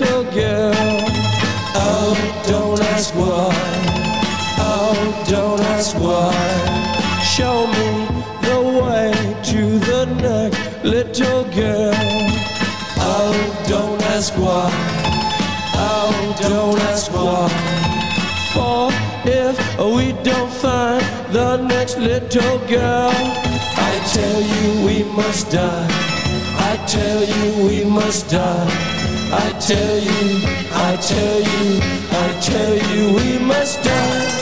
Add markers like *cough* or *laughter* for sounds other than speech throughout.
Little girl. Oh, don't ask why. Oh, don't ask why. Show me the way to the next little girl. Oh, don't ask why. Oh, don't ask why. For if we don't find the next little girl, I tell you we must die. I tell you we must die. I tell you, I tell you, I tell you we must die.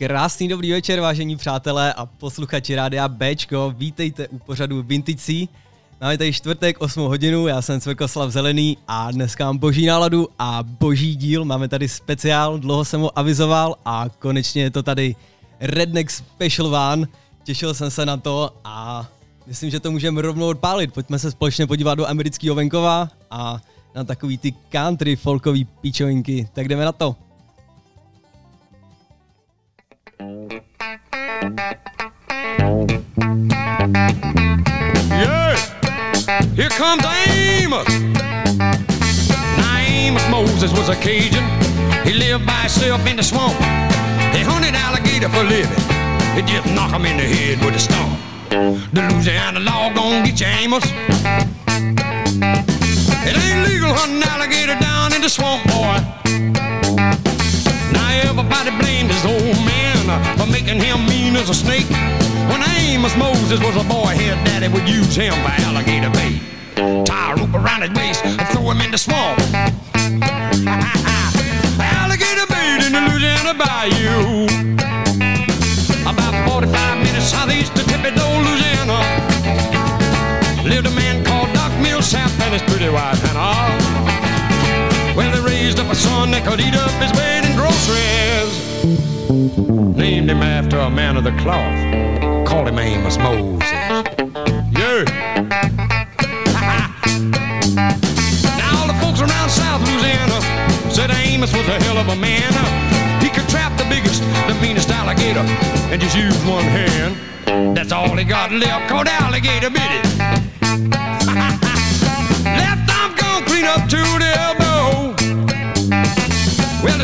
Krásný dobrý večer, vážení přátelé a posluchači rádia Bčko. Vítejte u pořadu Vintage C. Máme tady čtvrtek, 8 hodinu, já jsem Cvrkoslav Zelený a dneska mám boží náladu a boží díl. Máme tady speciál, dlouho jsem ho avizoval a konečně je to tady Redneck Special One. Těšil jsem se na to a myslím, že to můžeme rovnou odpálit. Pojďme se společně podívat do amerického venkova a na takový ty country folkový píčovinky. Tak jdeme na to. Here comes Amos. Now Amos Moses was a Cajun. He lived by himself in the swamp. He hunted alligator for a living. He just knock him in the head with a stump. The Louisiana law gon' get you, Amos. It ain't legal hunting alligator down in the swamp, boy. Now everybody blamed his old man for making him mean as a snake. Amos Moses was a boy, his daddy would use him for alligator bait. Tie a rope around his waist and throw him in the swamp. *laughs* alligator bait in the Louisiana Bayou. About 45 minutes southeast of Thibodaux, Louisiana. Lived a man called Doc Millsap and his pretty wife Hannah. Raised up a son that could eat up his weight in groceries. Named him after a man of the cloth. Called him Amos Moses. Yeah. *laughs* now all the folks around South Louisiana said Amos was a hell of a man. He could trap the biggest, the meanest alligator and just use one hand. That's all he got left, called alligator bit it. *laughs* up to the elbow. Well, the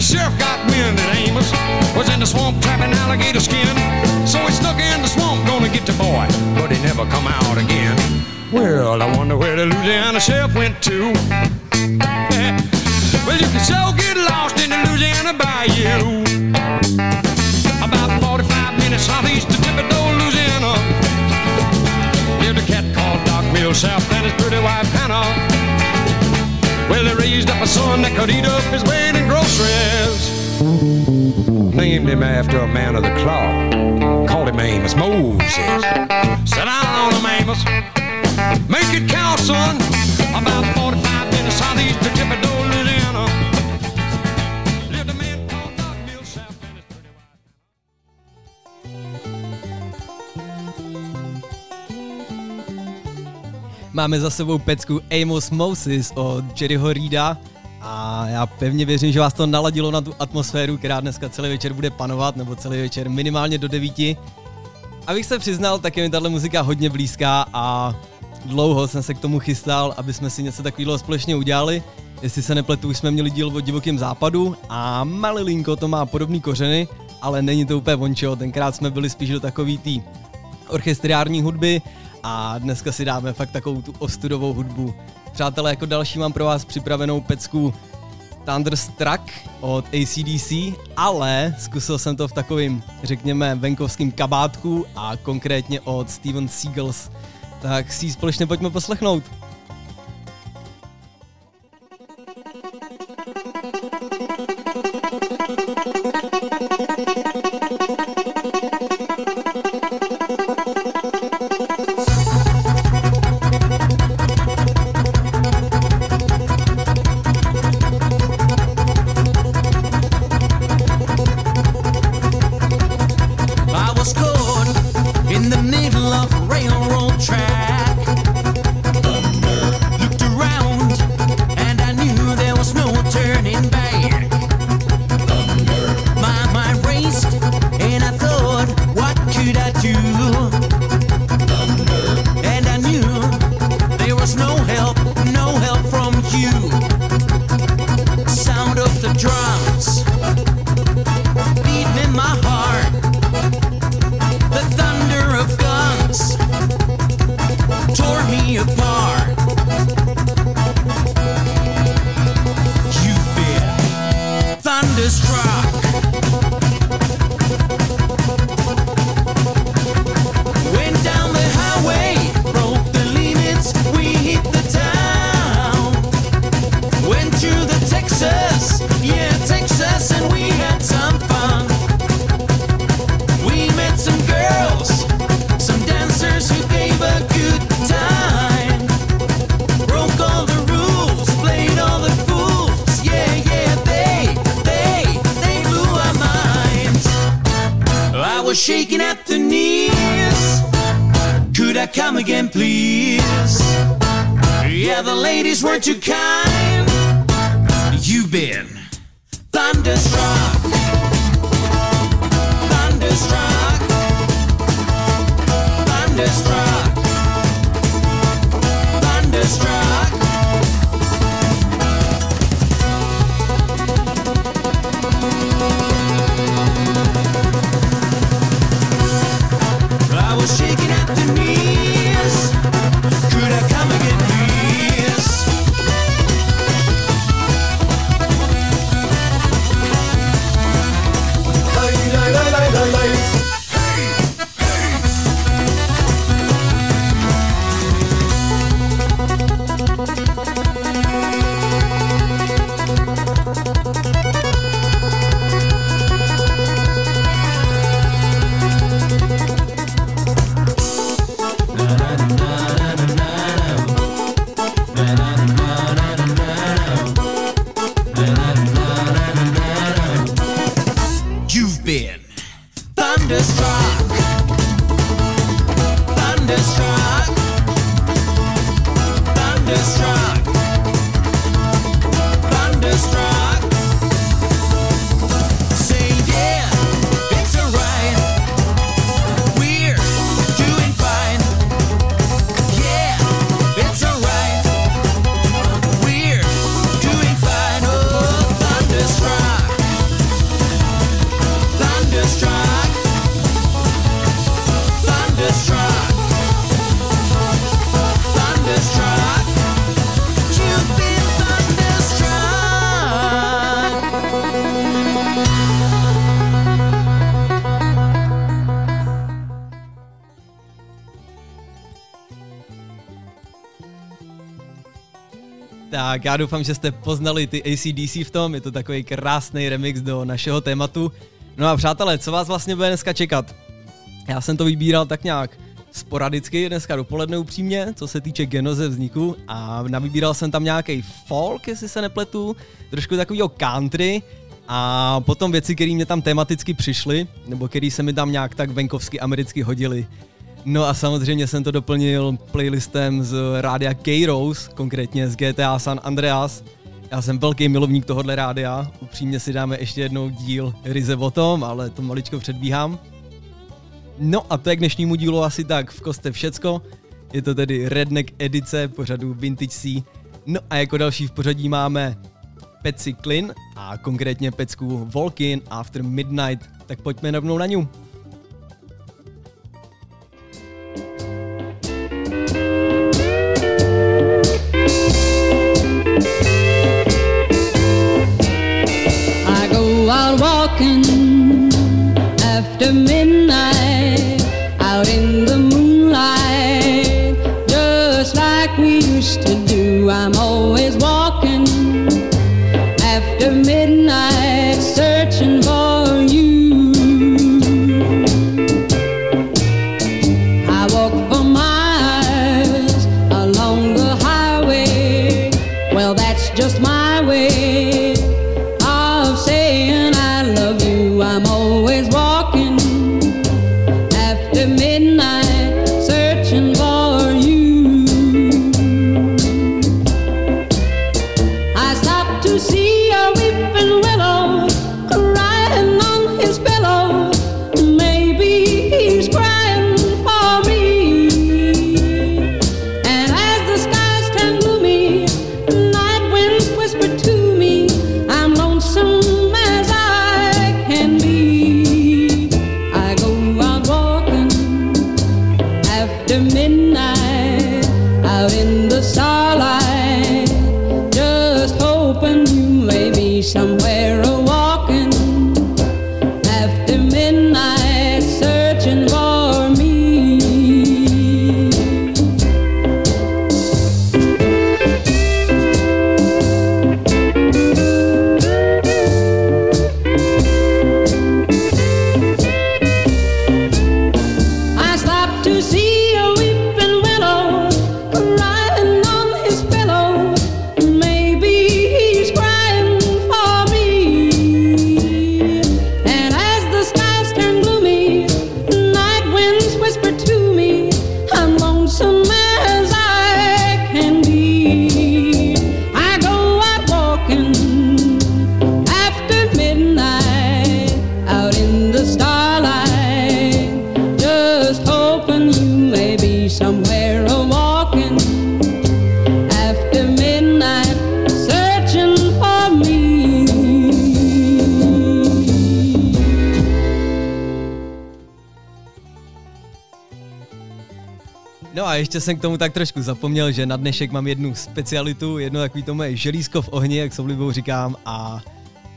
sheriff got wind that Amos was in the swamp trapping alligator skin. So he snuck in the swamp, gonna get the boy, but he never come out again. Well, I wonder where the Louisiana sheriff went to. *laughs* well, you can so get lost in the Louisiana bayou. About 45 minutes southeast of Thibodaux, Louisiana. Lived a cat called Doc Millsap and his pretty wife Hannah. Well, they raised up a son that could eat up his weight groceries. Named him after a man of the cloth. Called him Amos Moses. Sit down, Amos. Make it count, son. About 45 minutes southeast of Thibodaux, Louisiana. Máme za sebou pecku Amos Moses od Jerryho Reeda a já pevně věřím, že vás to naladilo na tu atmosféru, která dneska celý večer bude panovat, nebo celý večer minimálně do devíti. Abych se přiznal, tak je mi tahle muzika hodně blízká a dlouho jsem se k tomu chystal, aby jsme si něco takového společně udělali. Jestli se nepletu, už jsme měli díl o divokém západu a malilinko to má podobný kořeny, ale není to úplně vončo, tenkrát jsme byli spíš do takový tý orchestriární hudby a dneska si dáme fakt takovou tu ostudovou hudbu. Přátelé, jako další mám pro vás připravenou pecku Thunderstruck od ACDC, ale zkusil jsem to v takovým, řekněme, venkovským kabátku a konkrétně od Steven Seagulls. Tak si ji společně pojďme poslechnout. In the middle of railroad track. Tak já doufám, že jste poznali ty ACDC v tom, je to takový krásný remix do našeho tématu. No a přátelé, co vás vlastně bude dneska čekat? Já jsem to vybíral tak nějak sporadicky dneska dopoledne upřímně, co se týče genoze vzniku a navybíral jsem tam nějaký folk, jestli se nepletu, trošku takovýho country a potom věci, které mě tam tematicky přišly, nebo které se mi tam nějak tak venkovsky americky hodily. No a samozřejmě jsem to doplnil playlistem z rádia K-Rose, konkrétně z GTA San Andreas. Já jsem velký milovník tohohle rádia, upřímně si dáme ještě jednou díl ryze o tom, ale to maličko předbíhám. No a to je k dnešnímu dílu asi tak v koste všecko. Je to tedy Redneck edice pořadu Vintage C. No a jako další v pořadí máme Peci Klin a konkrétně pecku Volkin After Midnight. Tak pojďme rovnou na ňu. Go out walking after midnight, out in the moonlight, just like we used to do. I'm in the starlight, jsem k tomu tak trošku zapomněl, že na dnešek mám jednu specialitu, jedno takový to moje želízko v ohni, jak s oblibou říkám, a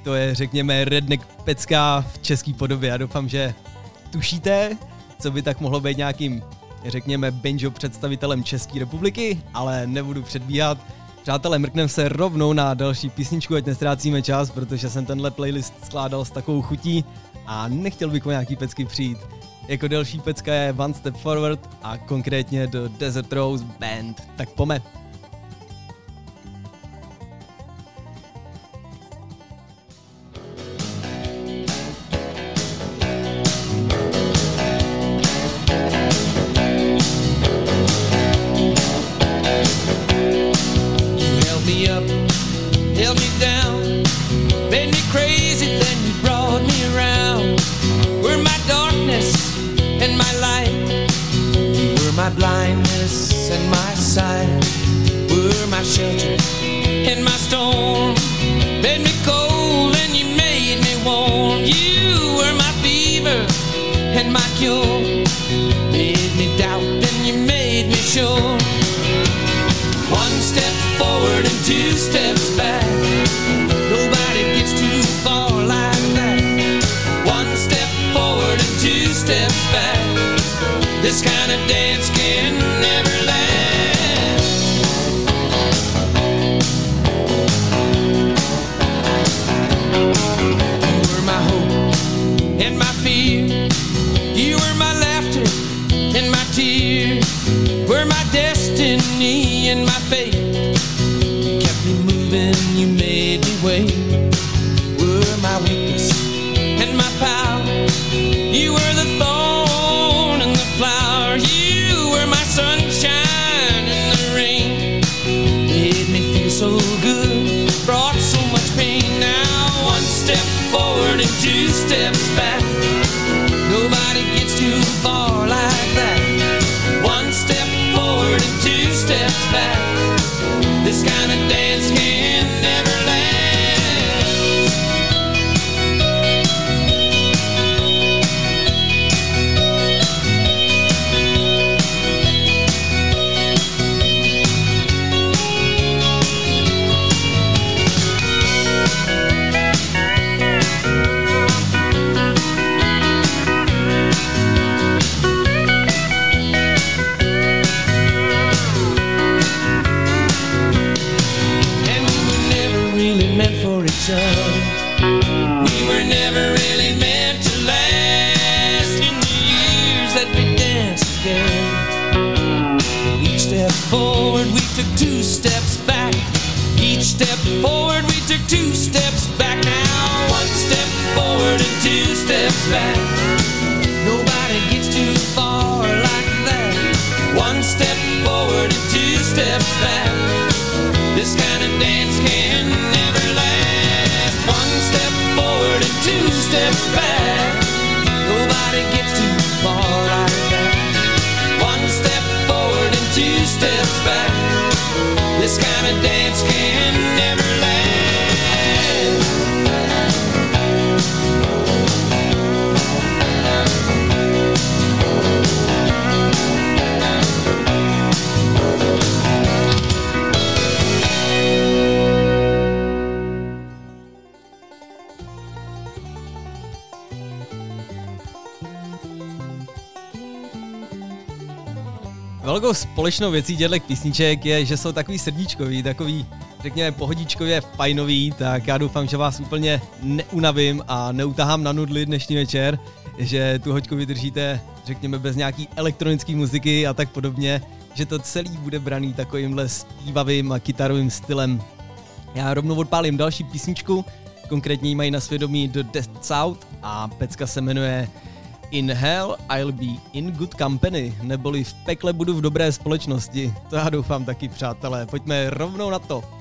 to je, řekněme, redneck pecka v české podobě. Já doufám, že tušíte, co by tak mohlo být nějakým, řekněme, banjo představitelem České republiky, ale nebudu předbíhat. Přátelé, mrkneme se rovnou na další písničku, ať nestrácíme čas, protože jsem tenhle playlist skládal s takovou chutí a nechtěl bych o nějaký pecky přijít. Jako další pecka je One Step Forward a konkrétně do Desert Rose Band. Tak pome. společnou věcí dělek písniček je, že jsou takový srdíčkový, takový, řekněme, pohodičkově fajnový, tak já doufám, že vás úplně neunavím a neutahám na nudli dnešní večer, že tu hoďku vydržíte, řekněme, bez nějaký elektronické muziky a tak podobně, že to celý bude braný takovýmhle zpívavým a kytarovým stylem. Já rovnou odpálím další písničku, konkrétně mají na svědomí The Death South a pecka se jmenuje In hell I'll be in good company, neboli v pekle budu v dobré společnosti. To já doufám taky, přátelé. Pojďme rovnou na to.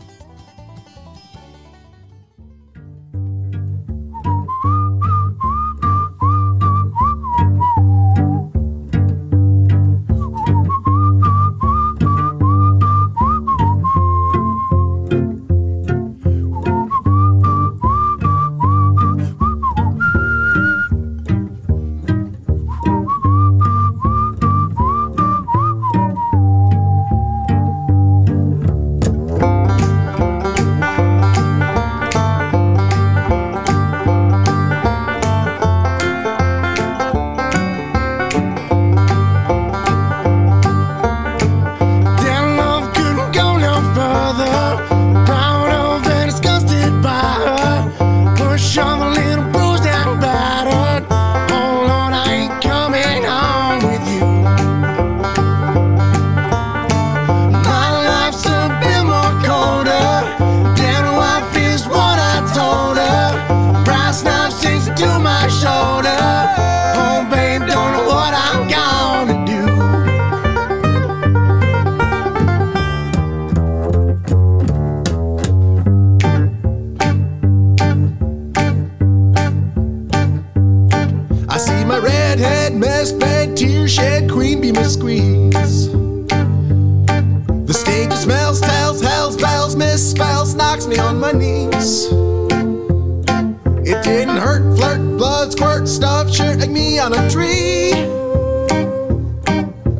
Stop stuffed shirt, like me on a tree.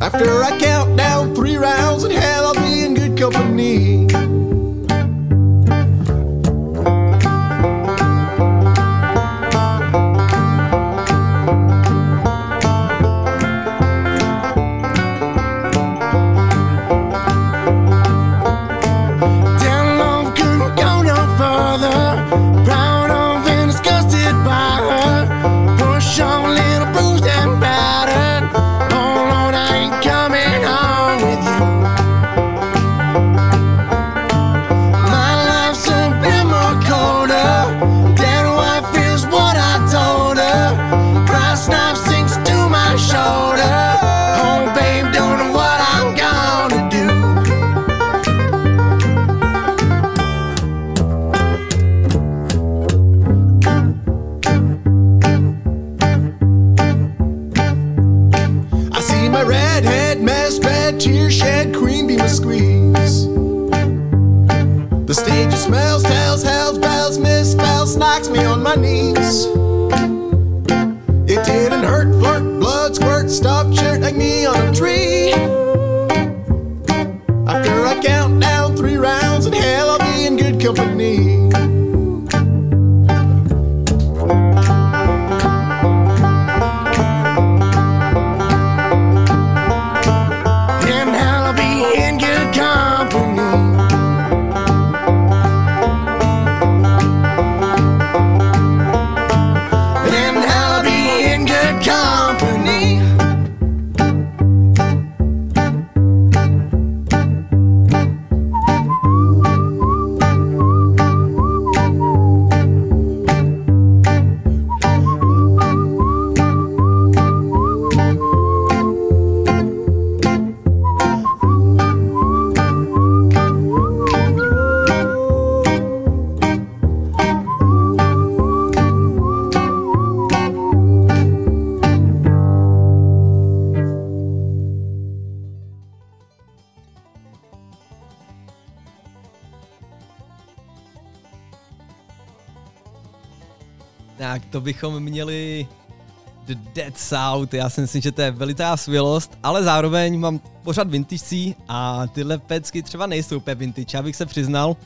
After I came. To bychom měli The Dead South, já si myslím, že to je velitá svělost, ale zároveň mám pořád vintage a tyhle pecky třeba nejsou úplně vintage, abych se přiznal,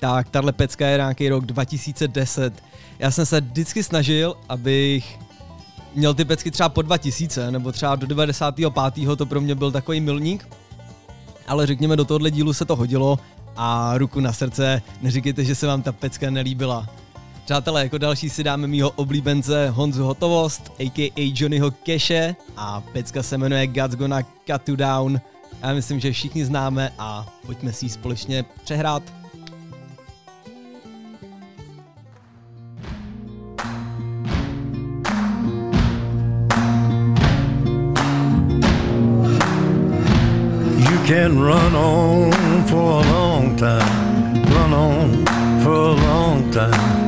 tak tahle pecka je nějaký rok 2010. Já jsem se vždycky snažil, abych měl ty pecky třeba po 2000, nebo třeba do 95. to pro mě byl takový milník, ale řekněme do tohohle dílu se to hodilo a ruku na srdce, neříkejte, že se vám ta pecka nelíbila. Přátelé, jako další si dáme mýho oblíbence Honzu Hotovost, a.k.a. Johnnyho Keše a pecka se jmenuje God's Gonna Cut You Down. Já myslím, že všichni známe a pojďme si ji společně přehrát. You can run on for a long time, run on for a long time,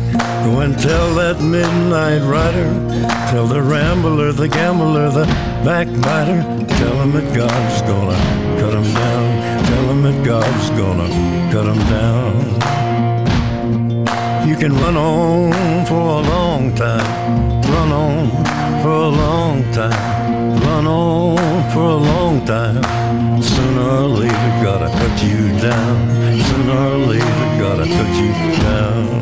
Go and tell that midnight rider. Tell the rambler, the gambler, the backbiter. Tell him that God's gonna cut him down. Tell him that God's gonna cut him down. You can run on for a long time. Run on for a long time. Run on for a long time. Sooner or later, gotta cut you down. Sooner or later, gotta cut you down.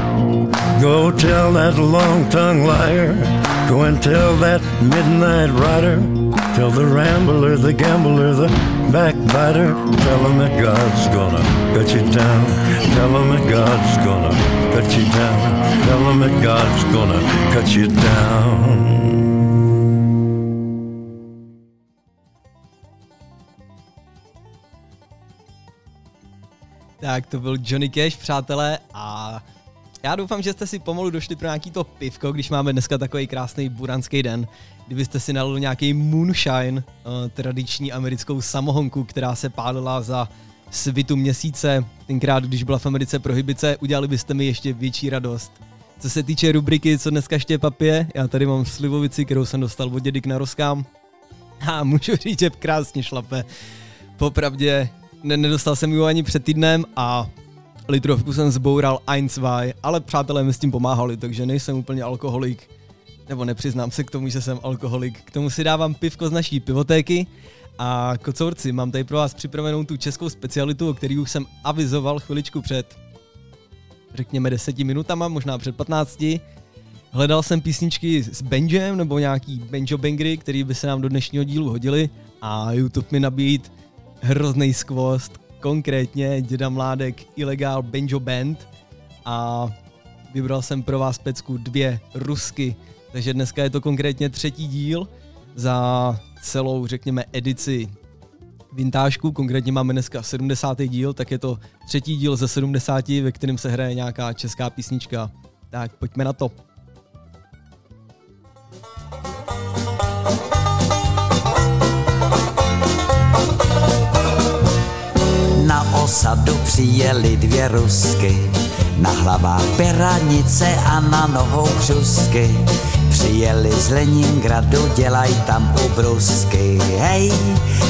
Go tell that long tongued liar. Go and tell that midnight rider. Tell the rambler, the gambler, the backbiter. Tell him that God's gonna cut you down. Tell him that God's gonna cut you down. Tell him that God's gonna cut you down. Tak to byl Johnny Cash, přátelé, a já doufám, že jste si pomalu došli pro nějaký to pivko, když máme dneska takový krásný buranský den. Kdybyste si nalili nějaký moonshine, uh, tradiční americkou samohonku, která se pálila za svitu měsíce, tenkrát, když byla v Americe prohybice, udělali byste mi ještě větší radost. Co se týče rubriky, co dneska ještě papě, já tady mám slivovici, kterou jsem dostal od dědy k narozkám. A můžu říct, že krásně šlape. Popravdě ne- nedostal jsem ji ani před týdnem a litrovku jsem zboural 1-2, ale přátelé mi s tím pomáhali, takže nejsem úplně alkoholik. Nebo nepřiznám se k tomu, že jsem alkoholik. K tomu si dávám pivko z naší pivotéky a kocourci, mám tady pro vás připravenou tu českou specialitu, o který už jsem avizoval chviličku před, řekněme, deseti minutama, možná před 15. Hledal jsem písničky s banjem nebo nějaký banjo bangry, který by se nám do dnešního dílu hodili a YouTube mi nabít hrozný skvost, konkrétně Děda Mládek Illegal Banjo Band a vybral jsem pro vás pecku dvě rusky, takže dneska je to konkrétně třetí díl za celou, řekněme, edici vintážku, konkrétně máme dneska 70. díl, tak je to třetí díl ze 70, ve kterém se hraje nějaká česká písnička. Tak pojďme na to. Osadu přijeli dvě rusky, na hlavách peranice a na nohou křusky. Přijeli z Leningradu, dělaj tam ubrusky. Hej,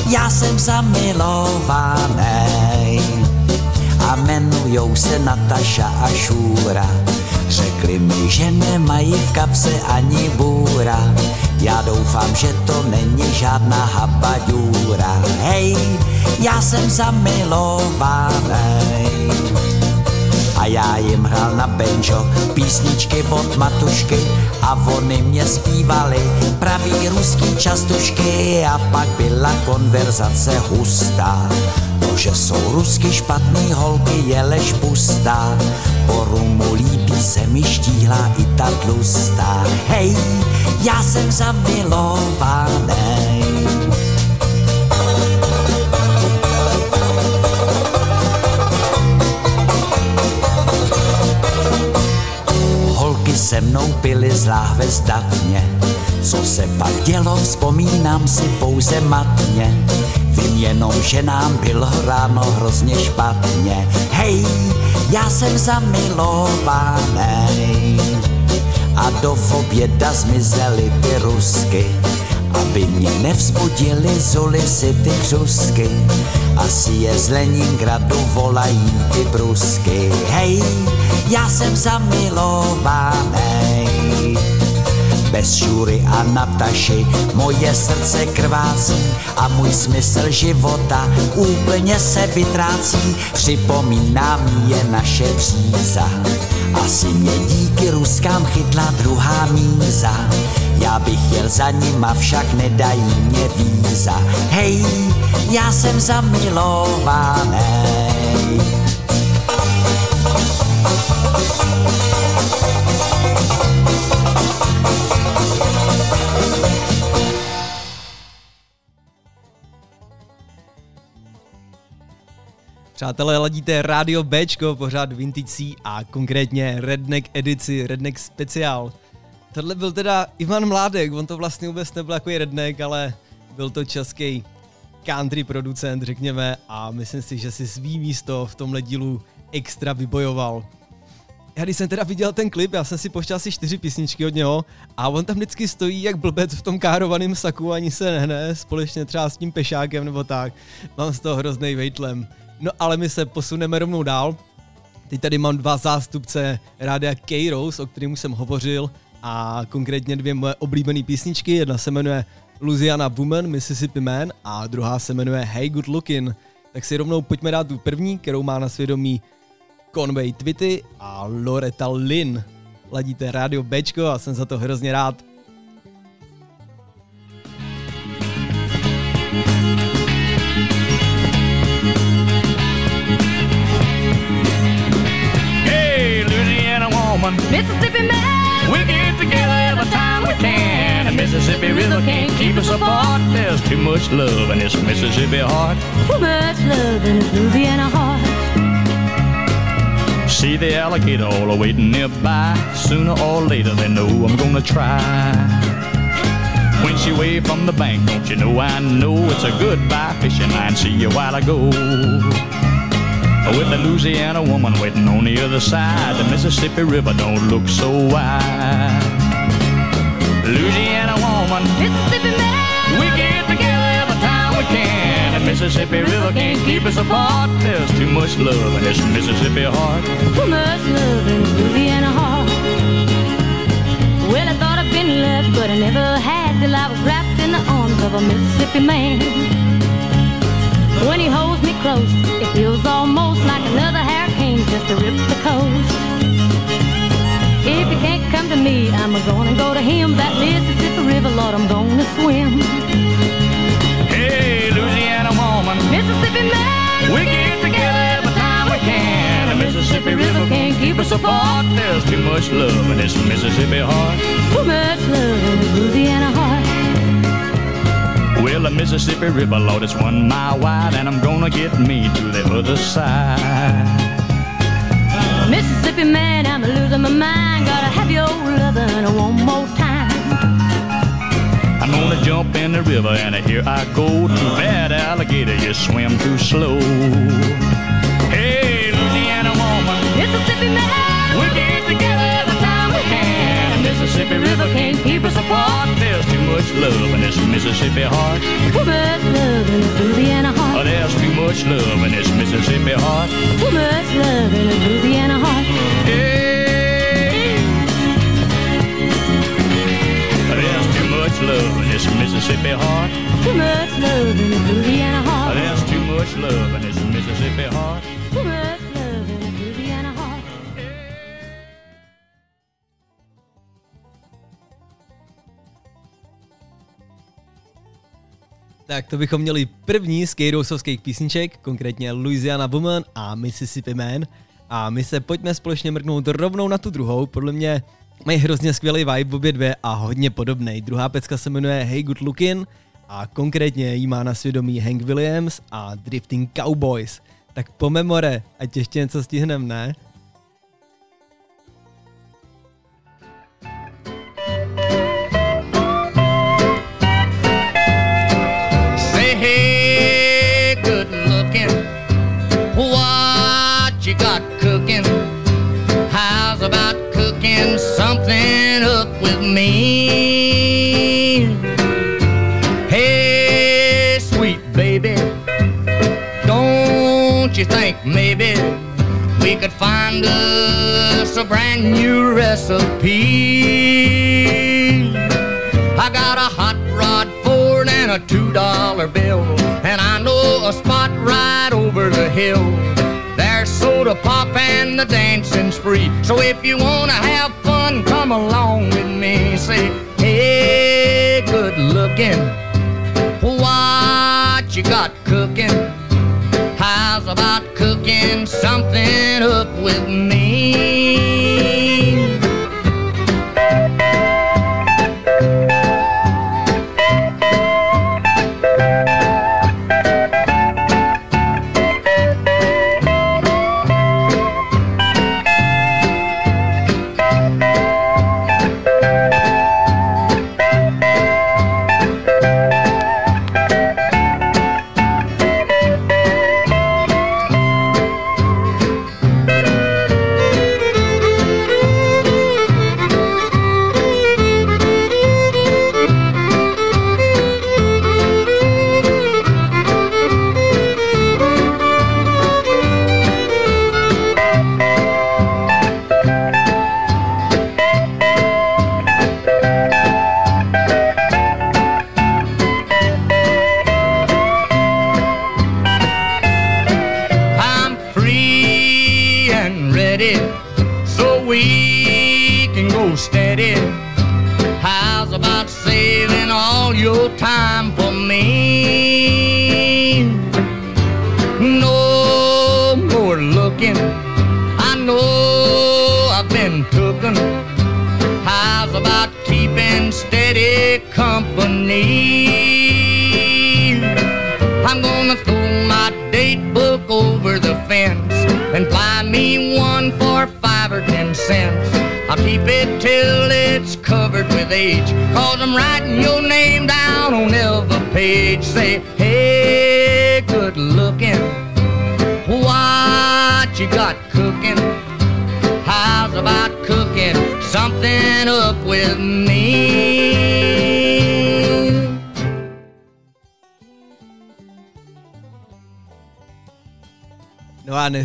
já jsem zamilovaný a jmenujou se Nataša a Šůra. Řekli mi, že nemají v kapse ani bůra. Já doufám, že to není žádná habaďůra. Hej, já jsem zamilovaný. A já jim hrál na banjo písničky od matušky a oni mě zpívali pravý ruský častušky a pak byla konverzace hustá. To, že jsou rusky špatný holky, je lež pustá. Po rumu líbí se mi štíhla i ta tlustá. Hej, já jsem zamilovaný. Holky se mnou pily z láhve zdatně, co se pak dělo, vzpomínám si pouze matně. Vím jenom, že nám bylo ráno hrozně špatně. Hej, já jsem zamilovaný. A do oběda zmizely ty rusky, aby mě nevzbudili zuly si ty křusky. Asi je z Leningradu volají ty brusky. Hej, já jsem zamilovaný. Bez Šury a Nataši moje srdce krvácí a můj smysl života úplně se vytrácí. Připomíná mi je naše příza. Asi mě díky ruskám chytla druhá míza. Já bych jel za nima, však nedají mě víza. Hej, já jsem zamilovaný. Přátelé, ladíte Radio Bčko, pořád Vintage a konkrétně Redneck edici, Redneck speciál. Tohle byl teda Ivan Mládek, on to vlastně vůbec nebyl jako redneck, ale byl to český country producent, řekněme, a myslím si, že si svý místo v tomhle dílu extra vybojoval. Já když jsem teda viděl ten klip, já jsem si poštěl asi čtyři písničky od něho a on tam vždycky stojí jak blbec v tom károvaném saku, ani se nehne, společně třeba s tím pešákem nebo tak. Mám z toho hrozný vejtlem. No ale my se posuneme rovnou dál. Teď tady mám dva zástupce rádia K-Rose, o kterém už jsem hovořil, a konkrétně dvě moje oblíbené písničky. Jedna se jmenuje Louisiana Woman, Mississippi Man a druhá se jmenuje Hey Good Lookin'. Tak si rovnou pojďme dát tu první, kterou má na svědomí Conway Twitty a Loretta Lynn. Ladíte rádio Bčko a jsem za to hrozně rád. Woman, Mississippi man, we get together every time we can. The Mississippi River can't keep us apart. There's too much love in this Mississippi heart. too much love in his Louisiana heart. See the alligator all waiting nearby. Sooner or later, they know I'm gonna try. When she wave from the bank, don't you know I know it's a goodbye fishing line. See you while I go. With the Louisiana woman waiting on the other side, the Mississippi River don't look so wide. Louisiana woman, Mississippi man. we get together every time we can. The Mississippi River can't keep us apart. There's too much love in this Mississippi heart. Too much love in Louisiana heart. Well, I thought I'd been left, but I never had till I was wrapped in the arms of a Mississippi man. When he holds me close, it feels almost like another hurricane just to rip the coast. If you can't come to me, I'm gonna go to him. That Mississippi River, Lord, I'm gonna swim. Hey, Louisiana woman, Mississippi man, we get together every time we can. The Mississippi River can't keep us apart. There's too much love in this Mississippi heart. too much love in Louisiana heart. Well, the Mississippi River, Lord, it's one mile wide, and I'm gonna get me to the other side. Mississippi man, I'm losing my mind. Gotta have your lovin' one more time. I'm gonna jump in the river, and here I go. Too bad, alligator, you swim too slow. Hey, Louisiana woman, Mississippi man, we get together every time we can. Mississippi River can't keep us apart. There's too much love in this Mississippi heart. too much love in the Louisiana Oh, heart. there's too much love in this Mississippi heart. Too much love in the Louisiana heart. Hey. There's too much love in this Mississippi heart. Too much love in the Louisiana heart. There's too much love in this Mississippi heart. Too much Tak to bychom měli první z Kejrousovských písniček, konkrétně Louisiana Woman a Mississippi Man. A my se pojďme společně mrknout rovnou na tu druhou, podle mě mají hrozně skvělý vibe obě dvě a hodně podobný. Druhá pecka se jmenuje Hey Good Lookin' a konkrétně jí má na svědomí Hank Williams a Drifting Cowboys. Tak po memore, ať ještě něco stihnem, ne? Me? Hey, sweet baby, don't you think maybe we could find us a brand new recipe? I got a hot rod Ford and a two dollar bill, and I know a spot right over the hill. There's soda pop and the dancing's free. So if you wanna have fun, come along with me. Say, hey, good looking, what you got cooking? How's about cooking something up with me?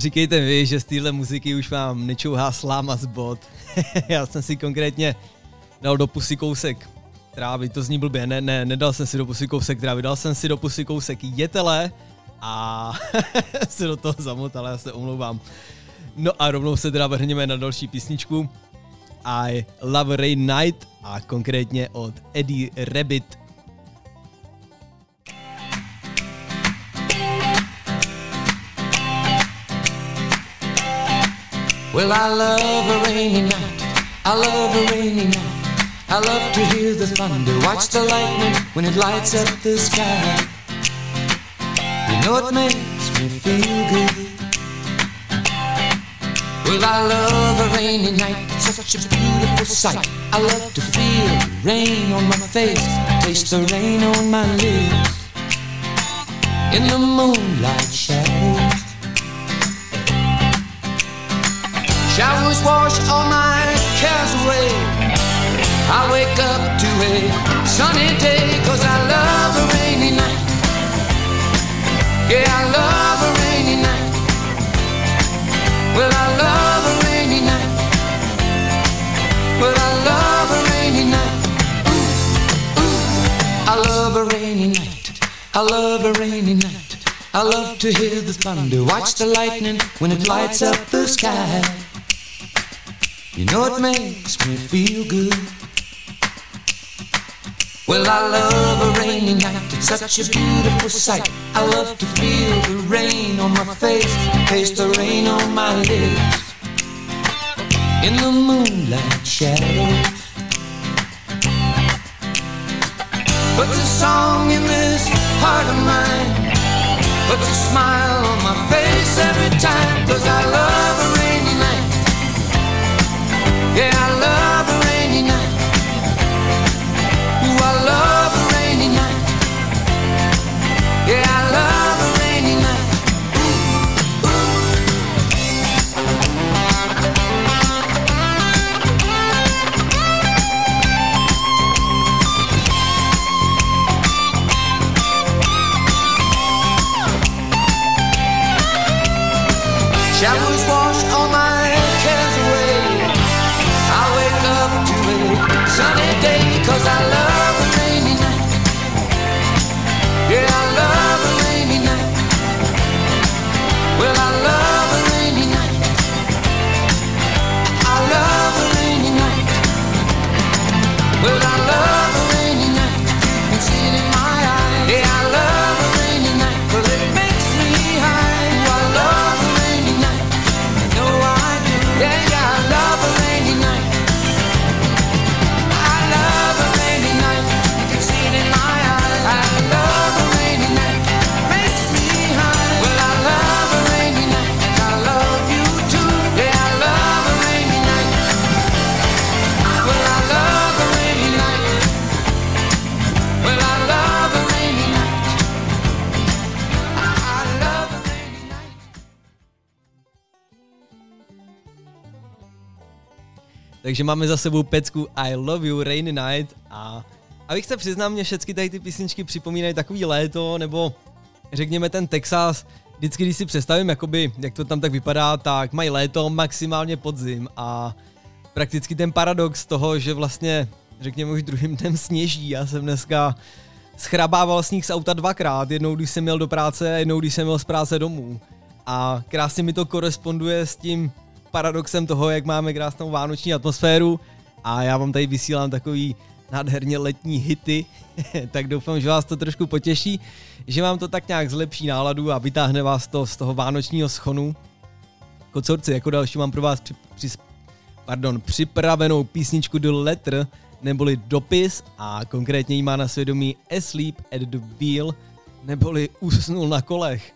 Neříkejte vy, že z téhle muziky už vám nečouhá sláma z bod. *laughs* Já jsem si konkrétně dal do pusy kousek trávy, to zní blbě, ne, ne, nedal jsem si do pusy kousek trávy, dal jsem si do pusy kousek jetele a *laughs* se do toho zamotal, já se omlouvám. No a rovnou se teda vrhneme na další písničku. I Love Rain Night a konkrétně od Eddie Rabbit. Well, I love a rainy night. I love a rainy night. I love to hear the thunder, watch the lightning when it lights up the sky. You know it makes me feel good. Well, I love a rainy night. It's such a beautiful sight. I love to feel the rain on my face, taste the rain on my lips. In the moonlight shadows. Showers wash all my cares away. I wake up to a sunny day cause I love a rainy night. Yeah, I love a rainy night. Well, I love a rainy night. Well, I love a rainy night. Ooh, ooh. I love a rainy night. I love a rainy night. I love to hear the thunder, watch the lightning when it lights up the sky. You know it makes me feel good. Well, I love a rainy night. It's such a beautiful sight. I love to feel the rain on my face, taste the rain on my lips. In the moonlight shadows. Puts a song in this heart of mine. Puts a smile on my face every time. Cause I love Takže máme za sebou pecku I Love You Rainy Night a abych se přiznal, mě všechny tady ty písničky připomínají takový léto, nebo řekněme ten Texas, vždycky když si představím, jakoby, jak to tam tak vypadá, tak mají léto, maximálně podzim a prakticky ten paradox toho, že vlastně, řekněme už druhým dnem sněží, já jsem dneska schrabával sníh z auta dvakrát, jednou když jsem měl do práce a jednou když jsem měl z práce domů. A krásně mi to koresponduje s tím paradoxem toho, jak máme krásnou vánoční atmosféru a já vám tady vysílám takový nádherně letní hity, *laughs* tak doufám, že vás to trošku potěší, že vám to tak nějak zlepší náladu a vytáhne vás to z toho vánočního schonu. Kocorci, jako další mám pro vás při, při, pardon, připravenou písničku do Letter, neboli dopis a konkrétně jí má na svědomí Asleep at the Wheel, neboli usnul na kolech.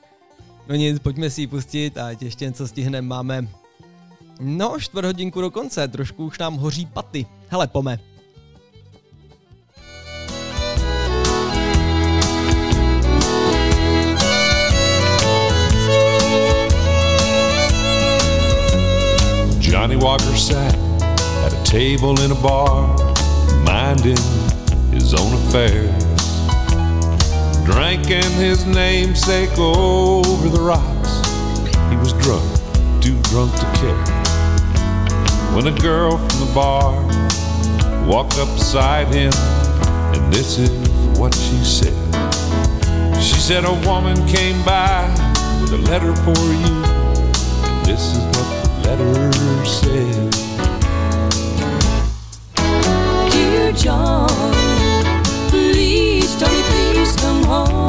No nic, pojďme si ji pustit a ještě něco stihneme. Máme no čtvrt hodinku do konce, trošku už nám hoří paty. Hele, pome. Walker sat at a table in a bar, minding his own affairs, drinking his namesake over the rocks. He was drunk, too drunk to care. When a girl from the bar walked up beside him, and this is what she said. She said, A woman came by with a letter for you, and this is what the letter said. Dear John, please, Johnny, please come home.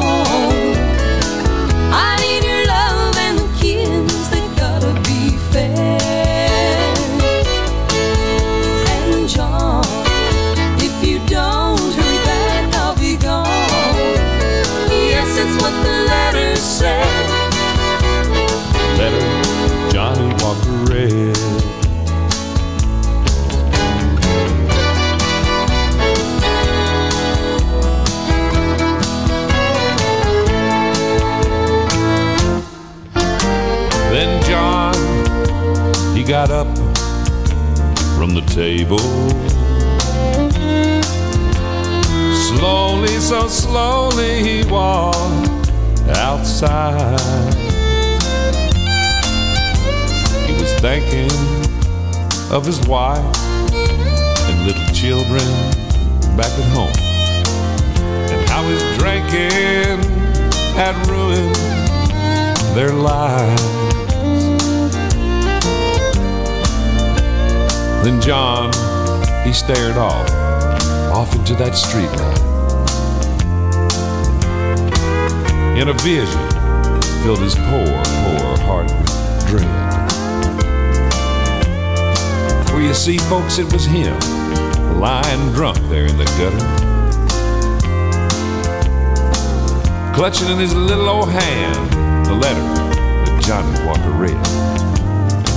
Table. Slowly, so slowly, he walked outside. He was thinking of his wife and little children back at home, and how his drinking had ruined their lives. Then John, he stared off, off into that street light. And a vision filled his poor, poor heart with dread. For you see, folks, it was him, lying drunk there in the gutter. Clutching in his little old hand the letter that Johnny Walker read.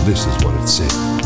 This is what it said.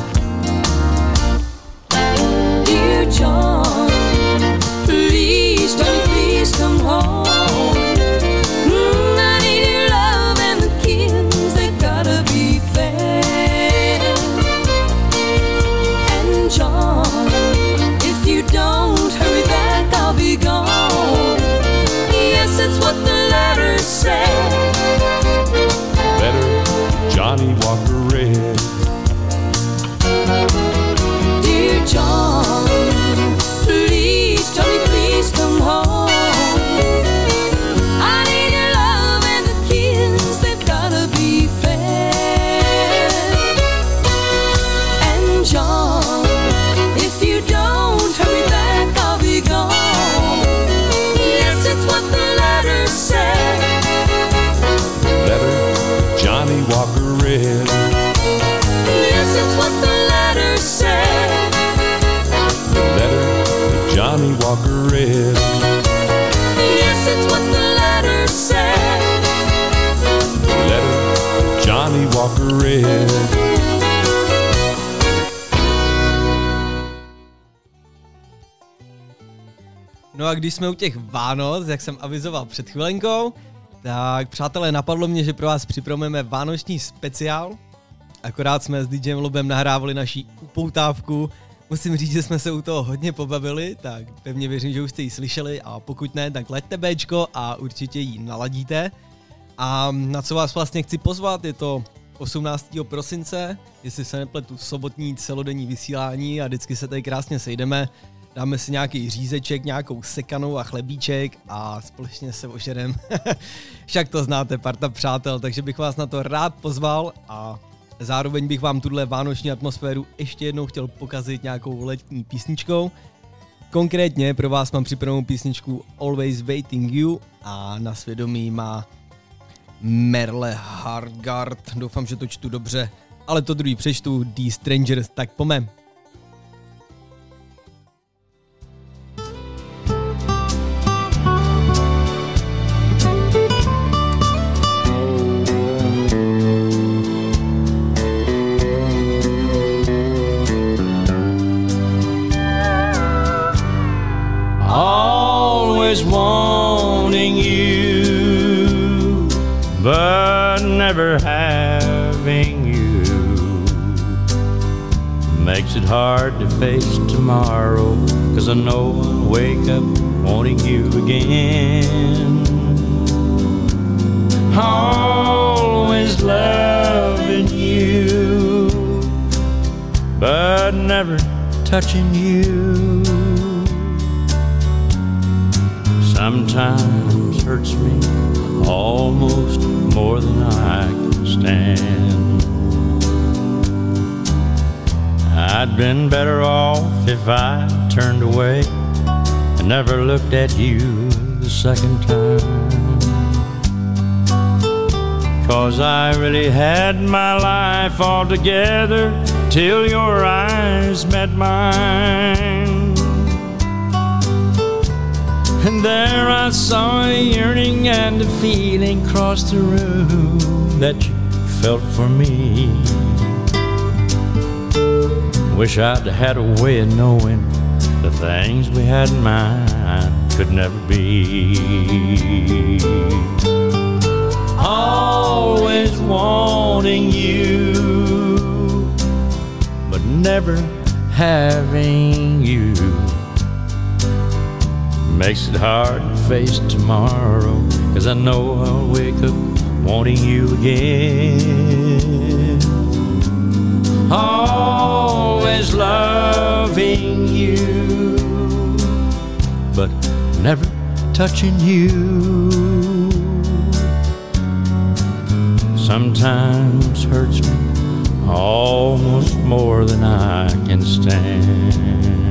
Walker read. No a když jsme u těch Vánoc, jak jsem avizoval před chvilenkou, tak přátelé, napadlo mě, že pro vás připravujeme vánoční speciál. Akorát jsme s DJem Lobem nahrávali naší upoutávku. Musím říct, že jsme se u toho hodně pobavili, tak pevně věřím, že už jste ji slyšeli a pokud ne, tak leďte Bčko a určitě ji naladíte. A na co vás vlastně chci pozvat, je to 18. prosince, jestli se nepletu, sobotní celodenní vysílání a vždycky se tady krásně sejdeme, dáme si nějaký řízeček, nějakou sekanou a chlebíček a společně se ožerem. *laughs* Však to znáte, parta přátel, takže bych vás na to rád pozval a zároveň bych vám tuhle vánoční atmosféru ještě jednou chtěl pokazit nějakou letní písničkou. Konkrétně pro vás mám připravenou písničku Always Waiting You a na svědomí má Merle Hardgard. Doufám, že to čtu dobře, ale to druhý přečtu The Strangers, tak pome. always wanting but never having you. makes it hard to face tomorrow. Cause I know I'll wake up wanting you again. Always loving you, but never touching you. Sometimes hurts me almost more than I can stand. I'd been better off if I turned away and never looked at you the second time. Cause I really had my life all together till your eyes met mine. And there I saw a yearning and a feeling cross the room that you felt for me. Wish I'd had a way of knowing the things we had in mind could never be. Always wanting you, but never having you makes it hard to face tomorrow. Cause I know I'll wake up wanting you again. Always loving you, but never touching you. Sometimes hurts me almost more than I can stand.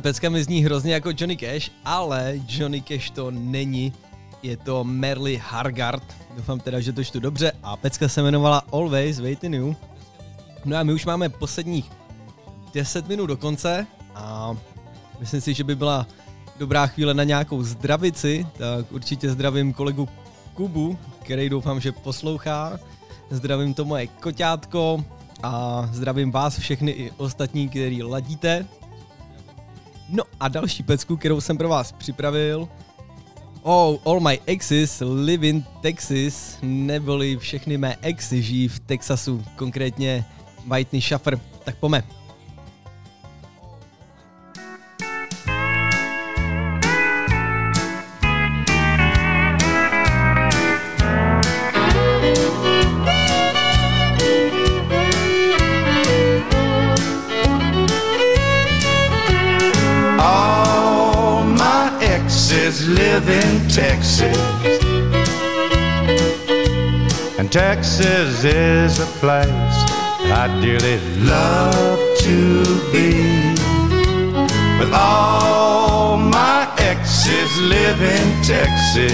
Pecka mi zní hrozně jako Johnny Cash, ale Johnny Cash to není. Je to Merly Hargard. Doufám teda, že to čtu dobře. A pecka se jmenovala Always Waiting You. No a my už máme posledních 10 minut do konce a myslím si, že by byla dobrá chvíle na nějakou zdravici, tak určitě zdravím kolegu Kubu, který doufám, že poslouchá. Zdravím to moje koťátko a zdravím vás všechny i ostatní, který ladíte. No a další pecku, kterou jsem pro vás připravil, Oh, all my exes live in Texas, neboli všechny mé exy žijí v Texasu, konkrétně Whitney Schaffer. Tak pome. Texas is a place I dearly love to be. But all my exes live in Texas.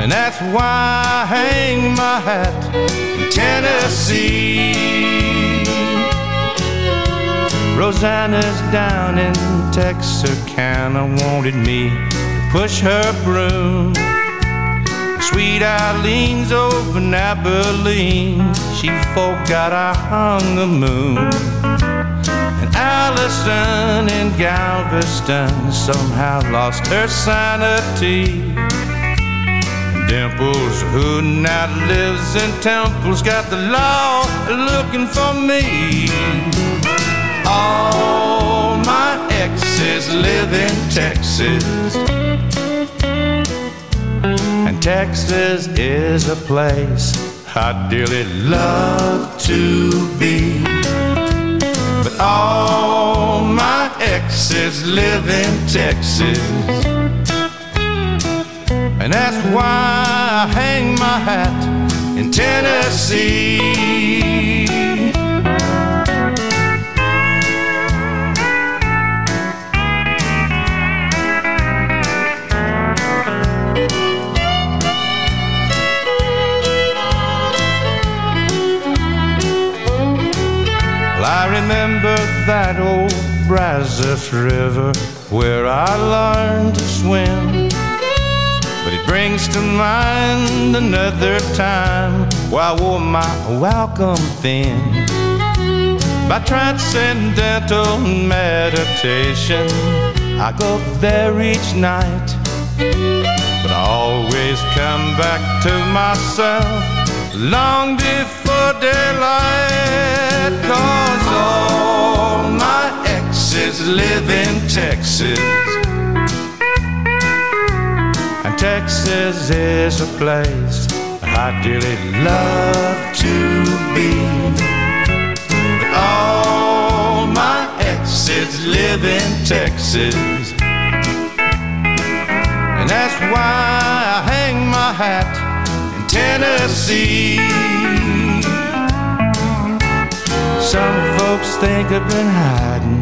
And that's why I hang my hat in Tennessee. Rosanna's down in Texarkana wanted me to push her broom. Sweet Eileen's over in Abilene. She forgot I hung the moon. And Allison in Galveston somehow lost her sanity. And Dimples, who now lives in Temple's, got the law looking for me. All my exes live in Texas. Texas is a place I dearly love to be. But all my exes live in Texas. And that's why I hang my hat in Tennessee. I remember that old Brazos River where I learned to swim. But it brings to mind another time where I wore my welcome thin. By transcendental meditation, I go there each night. But I always come back to myself long before daylight. Cause all my exes live in Texas. And Texas is a place I dearly love to be. But all my exes live in Texas. And that's why I hang my hat in Tennessee. Some folks think I've been hiding.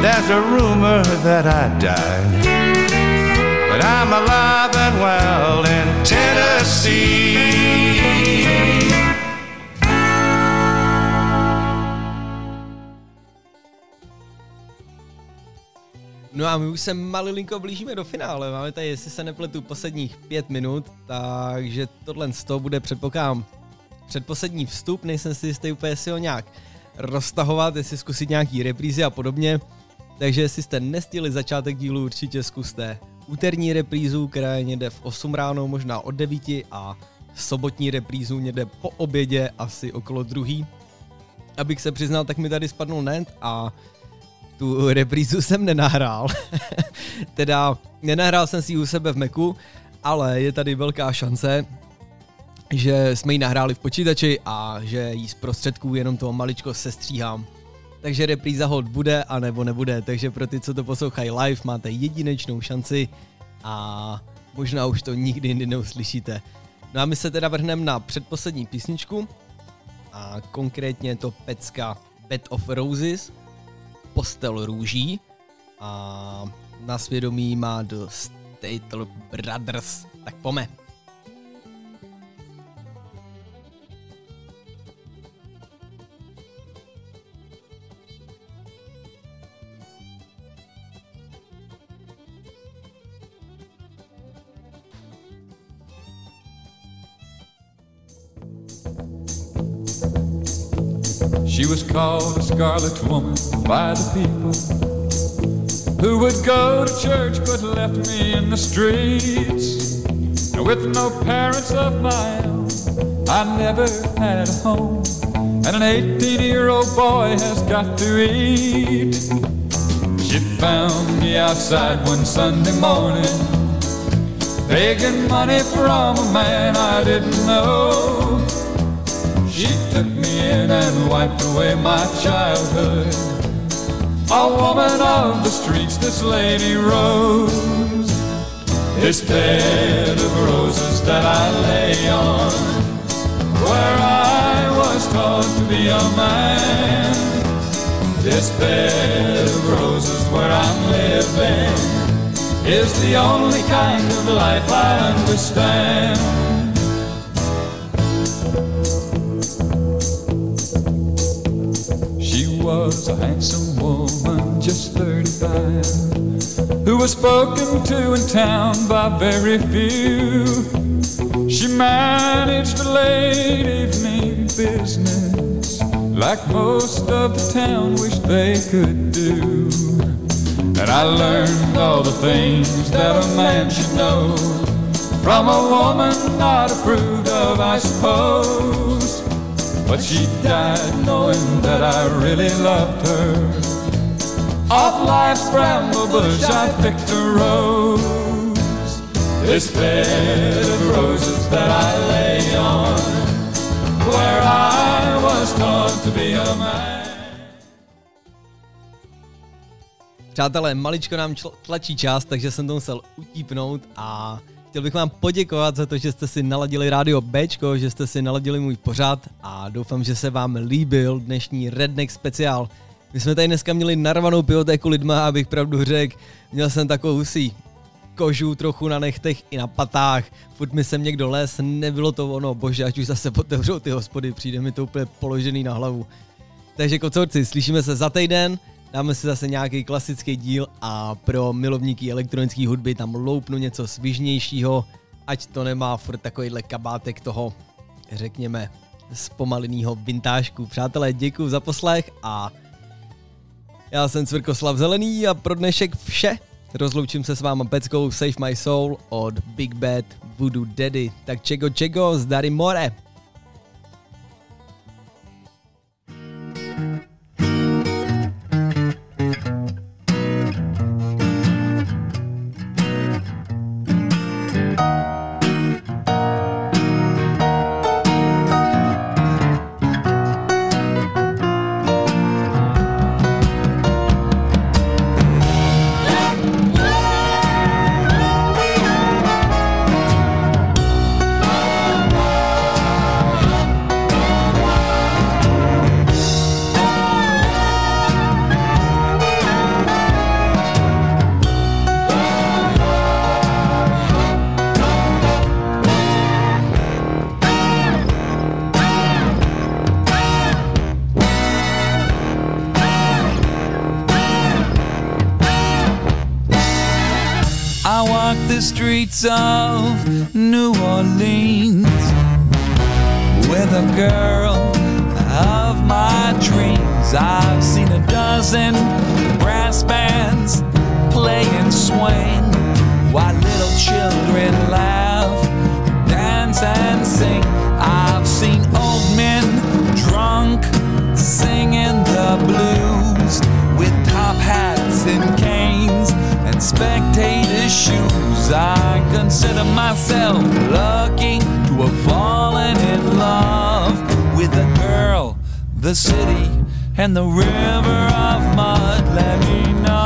There's a rumor that I died. But I'm alive and well in Tennessee. No a my už se malilinko blížíme do finále, máme tady, jestli se nepletu, posledních pět minut, takže tohle z toho bude předpokládám předposlední vstup, nejsem si jistý úplně, jestli ho nějak roztahovat, jestli zkusit nějaký reprízy a podobně, takže jestli jste nestihli začátek dílu, určitě zkuste úterní reprízu, která je někde v 8 ráno, možná od 9 a sobotní reprízu někde po obědě, asi okolo druhý. Abych se přiznal, tak mi tady spadnul net a tu reprízu jsem nenahrál. *laughs* teda nenahrál jsem si ji u sebe v Macu, ale je tady velká šance, že jsme ji nahráli v počítači a že ji z prostředků jenom toho maličko sestříhám. Takže repríza hod bude a nebo nebude, takže pro ty, co to poslouchají live, máte jedinečnou šanci a možná už to nikdy jindy neuslyšíte. No a my se teda vrhneme na předposlední písničku a konkrétně je to pecka Bed of Roses, Postel růží a na svědomí má The Statel Brothers. Tak pome. She was called a scarlet woman by the people who would go to church but left me in the streets. Now, with no parents of my own, I never had a home, and an 18 year old boy has got to eat. She found me outside one Sunday morning, begging money from a man I didn't know. And wiped away my childhood. A woman of the streets, this lady Rose. This bed of roses that I lay on, where I was taught to be a man. This bed of roses where I'm living is the only kind of life I understand. Was a handsome woman, just 35, who was spoken to in town by very few. She managed a late evening business like most of the town wished they could do. And I learned all the things that a man should know from a woman not approved of, I suppose. But she died knowing that I really loved her. Off life's bramble bush I picked a rose. This bed of roses that I lay on, where I was taught to be a man. Přátelé, maličko nám tlačí čas, takže jsem to musel utípnout a chtěl bych vám poděkovat za to, že jste si naladili rádio Bčko, že jste si naladili můj pořad a doufám, že se vám líbil dnešní Redneck speciál. My jsme tady dneska měli narvanou pivotéku lidma, abych pravdu řekl, měl jsem takovou husí kožu trochu na nechtech i na patách, furt mi sem někdo les, nebylo to ono, bože, ať už zase otevřou ty hospody, přijde mi to úplně položený na hlavu. Takže kocorci, slyšíme se za týden, dáme si zase nějaký klasický díl a pro milovníky elektronické hudby tam loupnu něco svižnějšího, ať to nemá furt takovýhle kabátek toho, řekněme, zpomaleného vintážku. Přátelé, děkuji za poslech a já jsem Cvirkoslav Zelený a pro dnešek vše. Rozloučím se s váma peckou Save My Soul od Big Bad Voodoo Daddy. Tak čego čego, zdary more. Of New Orleans with a girl of my dreams. I've seen a dozen brass bands play and swing while little children laugh, dance, and sing. I've seen old men drunk singing the blues with top hats and canes and spectator shoes. I consider myself lucky to have fallen in love with a girl, the city, and the river of mud. Let me know